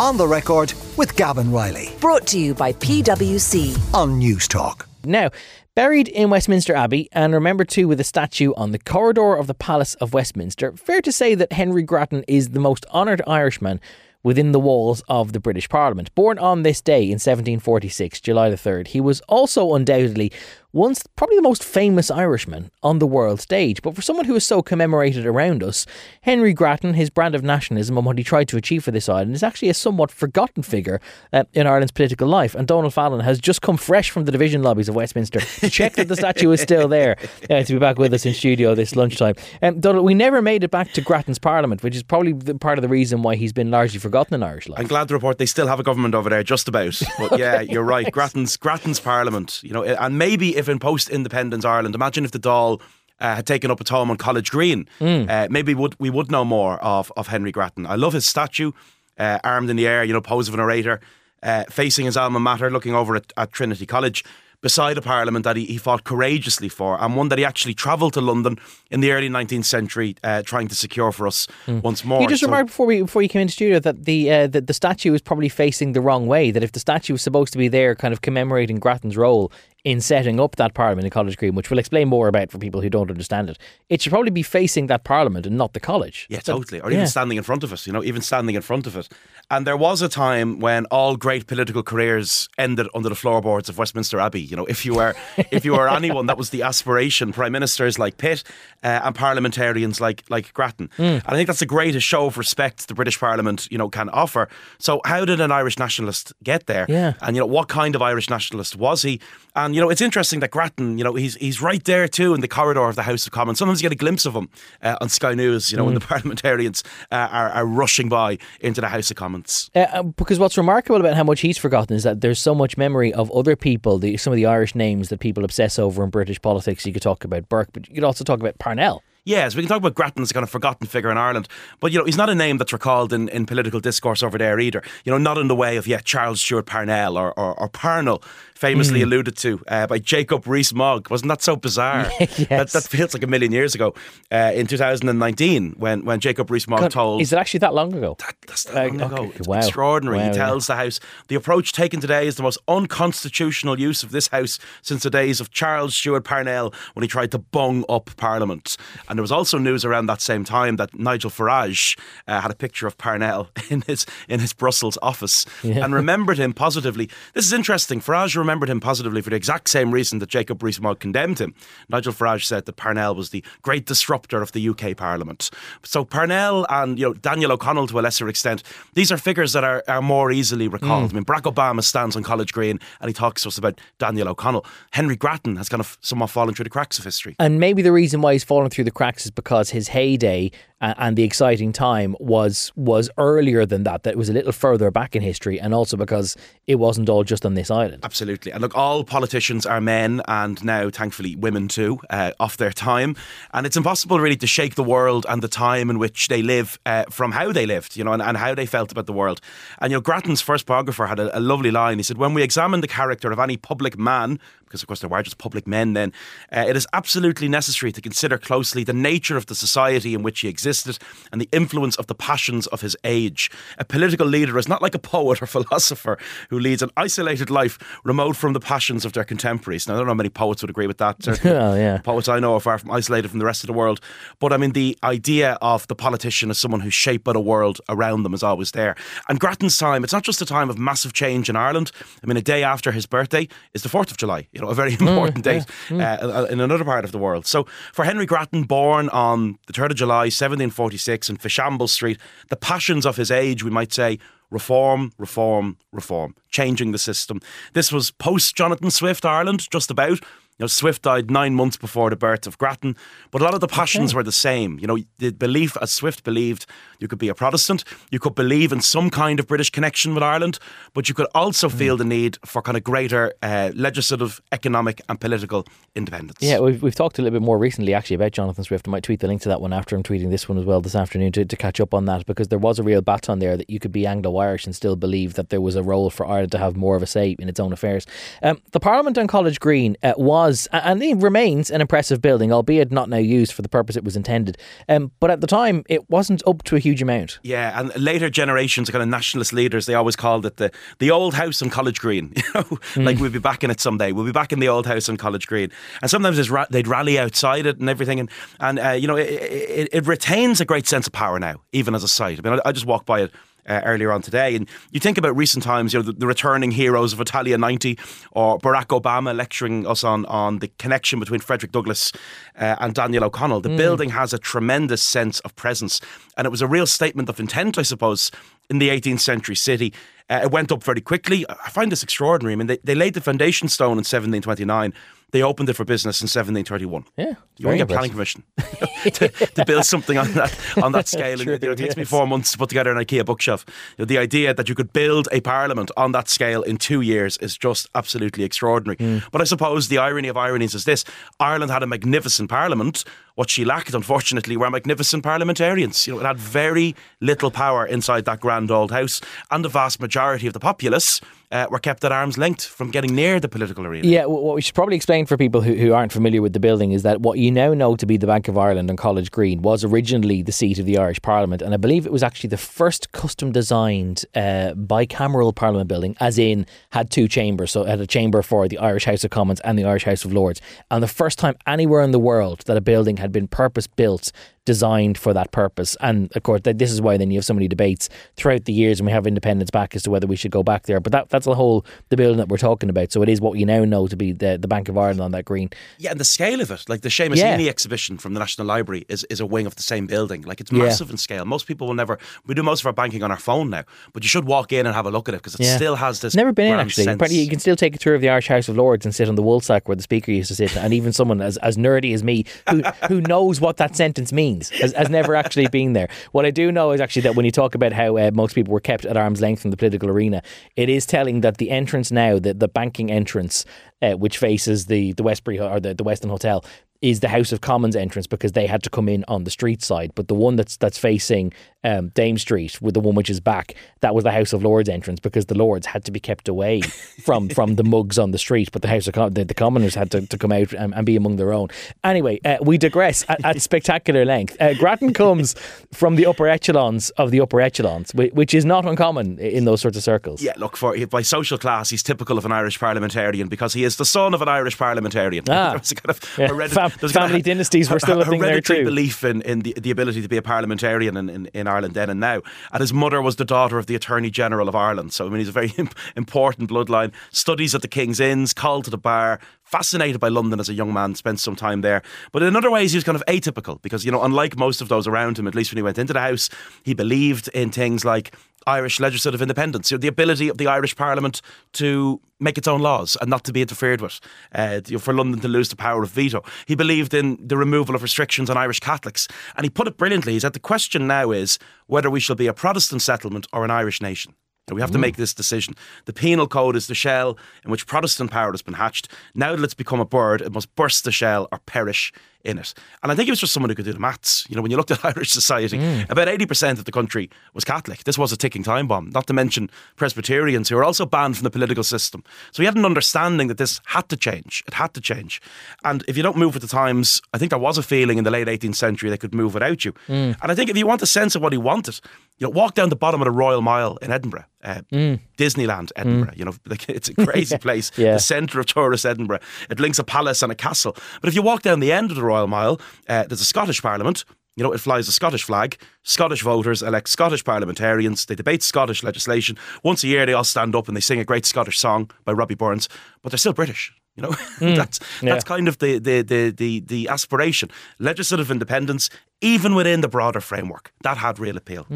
On the record with Gavan Reilly Brought to you by PwC. on Newstalk. Now, buried in Westminster Abbey and remembered too with a statue on the corridor of the Palace of Westminster, fair to say that Henry Grattan is the most honoured Irishman within the walls of the British Parliament. Born on this day in 1746, July the 3rd, he was also undoubtedly once probably the most famous Irishman on the world stage. But for someone who is so commemorated around us, Henry Grattan, his brand of nationalism and what he tried to achieve for this island is actually a somewhat forgotten figure uh, in Ireland's political life. And Donald Fallon has just come fresh from the division lobbies of Westminster to check that the statue is still there uh, to be back with us in studio this lunchtime. Um, Donald, we never made it back to Grattan's Parliament, which is probably the, part of the reason why he's been largely forgotten in Irish life. I'm glad to report they still have a government over there, just about. But yeah, you're right. Grattan's Grattan's Parliament, you know, and maybe if in post-independence Ireland, imagine if the Dáil uh, had taken up its home on College Green, uh, maybe would we would know more of of Henry Grattan. I love his statue, uh, armed in the air, you know, pose of an orator, uh, facing his alma mater, looking over at, at Trinity College. Beside a parliament that he, he fought courageously for, and one that he actually travelled to London in the early 19th century, uh, trying to secure for us once more. You just So- remarked before we before you came into studio that the uh, that the statue is probably facing the wrong way. That if the statue was supposed to be there, kind of commemorating Grattan's role in setting up that parliament in College Green, which we'll explain more about for people who don't understand it, it should probably be facing that parliament and not the college. Yeah, That- totally. Or yeah. even standing in front of us, you know, even standing in front of it. And there was a time when all great political careers ended under the floorboards of Westminster Abbey. You know, if you were if you were anyone, that was the aspiration. Prime ministers like Pitt uh, and parliamentarians like like Grattan. Hmm. And I think that's the greatest show of respect the British Parliament, you know, can offer. So how did an Irish nationalist get there? Yeah. And you know, what kind of Irish nationalist was he? And you know, it's interesting that Grattan, you know, he's he's right there too in the corridor of the House of Commons. Sometimes you get a glimpse of him uh, on Sky News, you know, when the parliamentarians uh, are, are rushing by into the House of Commons. Uh, uh, because what's remarkable about how much he's forgotten is that there's so much memory of other people, the, some of the Irish names that people obsess over in British politics. You could talk about Burke, but you could also talk about Parnell. Yes, we can talk about Grattan as a kind of forgotten figure in Ireland, but you know he's not a name that's recalled in, in political discourse over there either. You know, not in the way of yeah Charles Stewart Parnell or or, or Parnell, famously alluded to uh, by Jacob Rees-Mogg. Wasn't that so bizarre? that, that feels like a million years ago. Uh, in 2019, when when Jacob Rees-Mogg told is it actually that long ago? That's Uh, that long ago. It's wow. extraordinary. Wow, he yeah. tells the House the approach taken today is the most unconstitutional use of this House since the days of Charles Stewart Parnell when he tried to bung up Parliament. And there was also news around that same time that Nigel Farage uh, had a picture of Parnell in his in his Brussels office and remembered him positively. This is interesting. Farage remembered him positively for the exact same reason that Jacob Rees-Mogg condemned him. Nigel Farage said that Parnell was the great disruptor of the UK Parliament. So Parnell and you know Daniel O'Connell to a lesser extent, these are figures that are, are more easily recalled. I mean, Barack Obama stands on College Green and he talks to us about Daniel O'Connell. Henry Grattan has kind of somewhat fallen through the cracks of history. And maybe the reason why he's fallen through the cracks is because his heyday and, the exciting time was was earlier than that. That was a little further back in history, and also because it wasn't all just on this island. Absolutely. And look, all politicians are men and now, thankfully, women too, uh, off their time. And it's impossible really to shake the world and the time in which they live uh, from how they lived, you know, and, and how they felt about the world. And, you know, Grattan's first biographer had a, a lovely line. He said, When we examine the character of any public man, because of course there were just public men then, uh, it is absolutely necessary to consider closely the nature of the society in which he existed and the influence of the passions of his age. A political leader is not like a poet or philosopher who leads an isolated life remote from the passions of their contemporaries. Now, I don't know how many poets would agree with that. Certainly Well, yeah. Poets I know are far from isolated from the rest of the world. But I mean, the idea of the politician as someone who's shaped by the world around them is always there. And Grattan's time, it's not just a time of massive change in Ireland. I mean, a day after his birthday is the 4th of July, you know, a very important date Uh, in another part of the world. So for Henry Grattan, born on the 3rd of July, 1746 in Fishamble Street, the passions of his age, we might say, reform, reform, reform, changing the system. This was post Jonathan Swift Ireland, just about. You know, Swift died nine months before the birth of Grattan, but a lot of the passions were the same. You know, the belief, as Swift believed, you could be a Protestant, you could believe in some kind of British connection with Ireland, but you could also feel the need for kind of greater uh, legislative, economic, and political independence. Yeah, we've, we've talked a little bit more recently actually about Jonathan Swift. I might tweet the link to that one after I'm tweeting this one as well this afternoon to, to catch up on that because there was a real baton there that you could be Anglo Irish and still believe that there was a role for Ireland to have more of a say in its own affairs. Um, the Parliament on College Green uh, was was, and it remains an impressive building, albeit not now used for the purpose it was intended. Um, but at the time, it wasn't up to a huge amount. Yeah, and later generations of kind of nationalist leaders, they always called it the the old house on College Green. You know, like we'll be back in it someday. We'll be back in the old house on College Green. And sometimes ra- they'd rally outside it and everything, and and uh, you know it, it, it retains a great sense of power now, even as a site. I mean, I, I just walk by it. Uh, earlier on today, and you think about recent times, you know, the, the returning heroes of Italia '90, or Barack Obama lecturing us on on the connection between Frederick Douglass uh, and Daniel O'Connell. The building has a tremendous sense of presence, and it was a real statement of intent, I suppose, in the 18th century city. Uh, it went up very quickly. I find this extraordinary. I mean, they, they laid the foundation stone in 1729. They opened it for business in 1731. Yeah, You want to get planning permission to, to build something on that on that scale. and, you know, it takes me four months to put together an IKEA bookshelf. You know, the idea that you could build a parliament on that scale in two years is just absolutely extraordinary. Hmm. But I suppose the irony of ironies is this: Ireland had a magnificent parliament. What she lacked, unfortunately, were magnificent parliamentarians. You know, it had very little power inside that grand old house, and the vast majority of the populace uh, were kept at arm's length from getting near the political arena. Yeah, what we should probably explain for people who, who aren't familiar with the building is that what you now know to be the Bank of Ireland on College Green was originally the seat of the Irish Parliament, and I believe it was actually the first custom designed uh, bicameral Parliament building, as in had two chambers. So it had a chamber for the Irish House of Commons and the Irish House of Lords, and the first time anywhere in the world that a building had been purpose built designed for that purpose. And of course, this is why then you have so many debates throughout the years, and we have independence back as to whether we should go back there. But that that's the whole the building that we're talking about. So it is what you now know to be the the Bank of Ireland on that green. Yeah, and the scale of it, like the Seamus Yeah. Heaney exhibition from the National Library, is, is a wing of the same building. Like it's Yeah. massive in scale. Most people will never. We do most of our banking on our phone now, but you should walk in and have a look at it because it Yeah. still has this. Never been in actually. sense. You can still take a tour of the Irish House of Lords and sit on the woolsack where the Speaker used to sit, and even someone as, as nerdy as me who who knows what that sentence means has, has never actually been there. What I do know is actually that when you talk about how uh, most people were kept at arm's length from the political arena, it is telling that the entrance now, the, the banking entrance, uh, which faces the the Westbury or the, the Westin Hotel. Is the House of Commons entrance because they had to come in on the street side, but the one that's that's facing um, Dame Street with the one which is back, that was the House of Lords entrance because the Lords had to be kept away from from the mugs on the street, but the House of Com- the, the Commoners had to, to come out and, and be among their own. Anyway, uh, we digress at, at spectacular length. Uh, Grattan comes from the upper echelons of the upper echelons, whi- which is not uncommon in those sorts of circles. Yeah, look for by social class, he's typical of an Irish parliamentarian because he is the son of an Irish parliamentarian. Ah. Was a kind of Yeah, fam- there a kind of family dynasties were still a thing there too. belief in, in the, the ability to be a parliamentarian in, in, in Ireland then and now. And his mother was the daughter of the Attorney General of Ireland. So I mean, he's a very important bloodline. Studies at the King's Inns, called to the bar. Fascinated by London as a young man, spent some time there. But in other ways, he was kind of atypical because, you know, unlike most of those around him, at least when he went into the House, he believed in things like Irish legislative independence, you know, the ability of the Irish Parliament to make its own laws and not to be interfered with, uh, you know, for London to lose the power of veto. He believed in the removal of restrictions on Irish Catholics. And he put it brilliantly. He said the question now is whether we shall be a Protestant settlement or an Irish nation. And we have to make this decision. The penal code is the shell in which Protestant power has been hatched. Now that it's become a bird, it must burst the shell or perish in it. And I think he was just someone who could do the maths. You know, when you looked at Irish society, mm. about 80% of the country was Catholic. This was a ticking time bomb, not to mention Presbyterians who were also banned from the political system. So he had an understanding that this had to change. It had to change. And if you don't move with the times, I think there was a feeling in the late 18th century they could move without you. Mm. And I think if you want a sense of what he wanted, you know, walk down the bottom of the Royal Mile in Edinburgh, uh, mm. Disneyland, Edinburgh. You know, like it's a crazy place, Yeah. the centre of tourist Edinburgh. It links a palace and a castle. But if you walk down the end of the Royal Mile, uh, there's a Scottish Parliament. You know, it flies a Scottish flag. Scottish voters elect Scottish parliamentarians. They debate Scottish legislation. Once a year, they all stand up and they sing a great Scottish song by Robbie Burns, but they're still British. You know, that's yeah. that's kind of the, the the the the aspiration. Legislative independence, even within the broader framework, that had real appeal.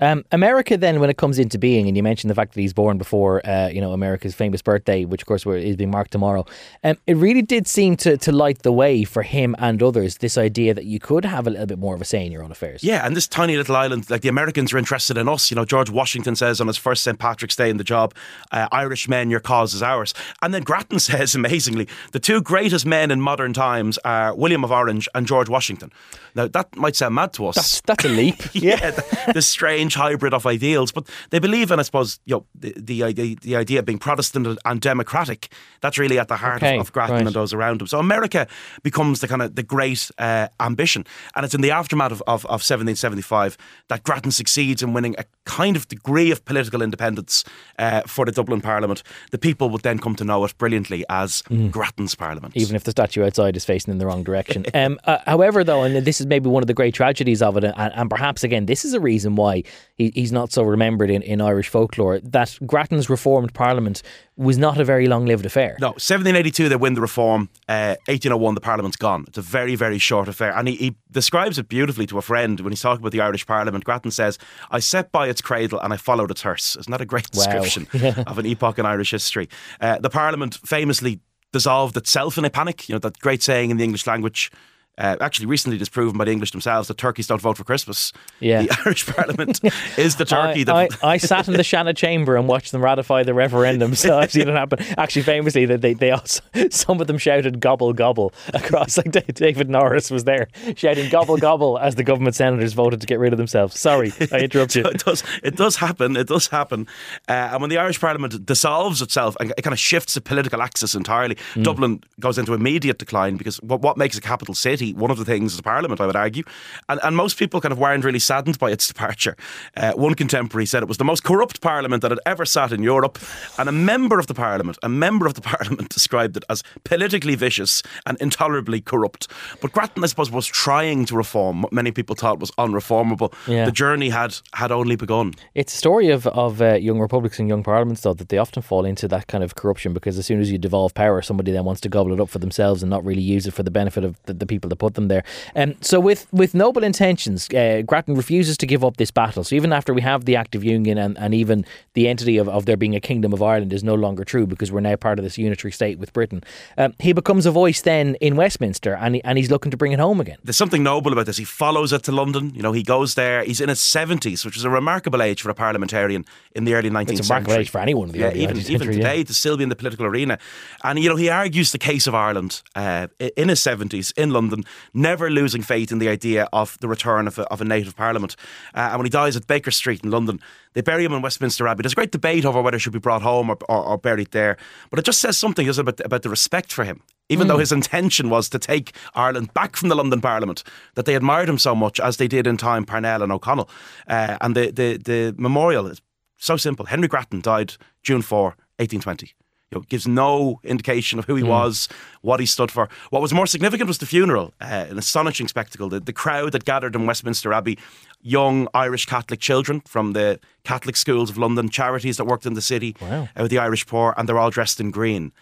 Um, America, then, when it comes into being, and you mentioned the fact that he's born before, uh, you know, America's famous birthday, which of course we're- is being marked tomorrow. Um, it really did seem to to light the way for him and others. This idea that you could have a little bit more of a say in your own affairs. Yeah, and this tiny little island, like the Americans are interested in us. You know, George Washington says on his first St. Patrick's Day in the job, uh, Irish men, your cause is ours. And then Grattan says, amazingly, the two greatest men in modern times are William of Orange and George Washington. Now, that that might sound mad to us. That's, that's a leap. yeah, the, the strange hybrid of ideals. But they believe in, I suppose, you know, the, the, idea, the idea of being Protestant and democratic. That's really at the heart Okay, of, of Grattan right. and those around him. So America becomes the kind of the great uh, ambition. And it's in the aftermath of, of, of 1775 that Grattan succeeds in winning a kind of degree of political independence uh, for the Dublin Parliament. The people would then come to know it brilliantly as Grattan's Parliament. Mm. even if the statue outside is facing in the wrong direction. um, uh, however, though, and this is maybe one of the great tragedies of it, and, and perhaps again, this is a reason why he, he's not so remembered in, in Irish folklore, that Grattan's reformed Parliament was not a very long lived affair. No, 1782 they win the reform. Uh, 1801 the Parliament's gone. It's a very very short affair, and he, he describes it beautifully to a friend when he's talking about the Irish Parliament. Grattan says, "I sat by its cradle and I followed its hearse." Isn't that a great Wow. description of an epoch in Irish history? Uh, the Parliament famously dissolved itself in a panic. You know that great saying in the English language. Uh, actually, recently disproven by the English themselves that turkeys don't vote for Christmas. Yeah. the Irish Parliament is the turkey I, that I, I sat in the Seanad chamber and watched them ratify the referendum, so I've seen it happen. Actually, famously, that they, they also some of them shouted "gobble gobble" across. Like David Norris was there shouting "gobble gobble" as the government senators voted to get rid of themselves. Sorry, I interrupt you. So it does. It does happen. It does happen. Uh, and when the Irish Parliament dissolves itself and it kind of shifts the political axis entirely, Hmm. Dublin goes into immediate decline because what, what makes a capital city? One of the things the Parliament, I would argue, and, and most people kind of weren't really saddened by its departure. Uh, one contemporary said it was the most corrupt Parliament that had ever sat in Europe, and a member of the Parliament, a member of the Parliament, described it as politically vicious and intolerably corrupt. But Grattan, I suppose, was trying to reform what many people thought was unreformable. Yeah. The journey had had only begun. It's a story of, of uh, young republics and young parliaments, though, that they often fall into that kind of corruption because as soon as you devolve power, somebody then wants to gobble it up for themselves and not really use it for the benefit of the, the people that put them there. Um, so, with, with noble intentions, uh, Grattan refuses to give up this battle. So, even after we have the Act of Union and, and even the entity of, of there being a Kingdom of Ireland is no longer true because we're now part of this unitary state with Britain, um, he becomes a voice then in Westminster and, he, and he's looking to bring it home again. There's something noble about this. He follows it to London. You know, he goes there. He's in his 70s, which is a remarkable age for a parliamentarian in the early 19th It's a century. remarkable age for anyone in the yeah, early even, 19th even century, yeah. today to still be in the political arena. And, you know, he argues the case of Ireland uh, in his 70s in London, never losing faith in the idea of the return of a, of a native parliament. Uh, and when he dies at Baker Street in London, they bury him in Westminster Abbey. There's a great debate over whether he should be brought home or, or, or buried there. But it just says something doesn't it, about, about the respect for him. Even Hmm. though his intention was to take Ireland back from the London Parliament, that they admired him so much as they did in time Parnell and O'Connell. Uh, and the, the, the memorial is so simple. Henry Grattan died June 4, 1820. You know, gives no indication of who he was, what he stood for. What was more significant was the funeral, uh, an astonishing spectacle. The, the crowd that gathered in Westminster Abbey, young Irish Catholic children from the Catholic schools of London, charities that worked in the city Wow. uh, with the Irish poor, and they're all dressed in green.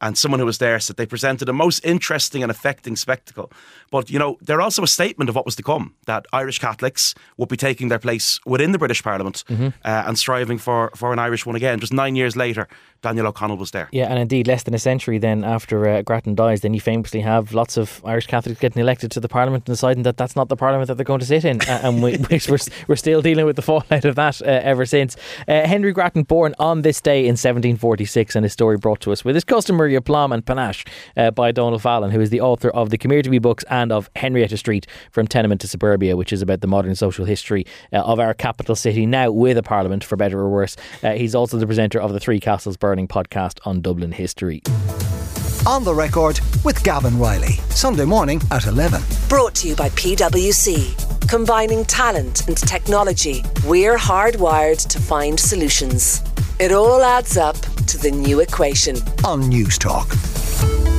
And someone who was there said they presented a most interesting and affecting spectacle. But, you know, they're also a statement of what was to come that Irish Catholics would be taking their place within the British Parliament uh, and striving for, for an Irish one again. Just nine years later, Daniel O'Connell was there. Yeah, and indeed, less than a century then after uh, Grattan dies, then you famously have lots of Irish Catholics getting elected to the Parliament and deciding that that's not the Parliament that they're going to sit in. Uh, and we, we're, we're still dealing with the fallout of that uh, ever since. Uh, Henry Grattan, born on this day in 1746, and his story brought to us with his customary aplomb and panache uh, by Donald Fallon, who is the author of the Community books and of Henrietta Street from Tenement to Suburbia, which is about the modern social history uh, of our capital city, now with a Parliament, for better or worse. Uh, he's also the presenter of the Three Castles Burning podcast on Dublin history. On the record with Gavan Reilly. Sunday morning at 11. Brought to you by PwC. Combining talent and technology, we're hardwired to find solutions. It all adds up to the New Equation on Newstalk.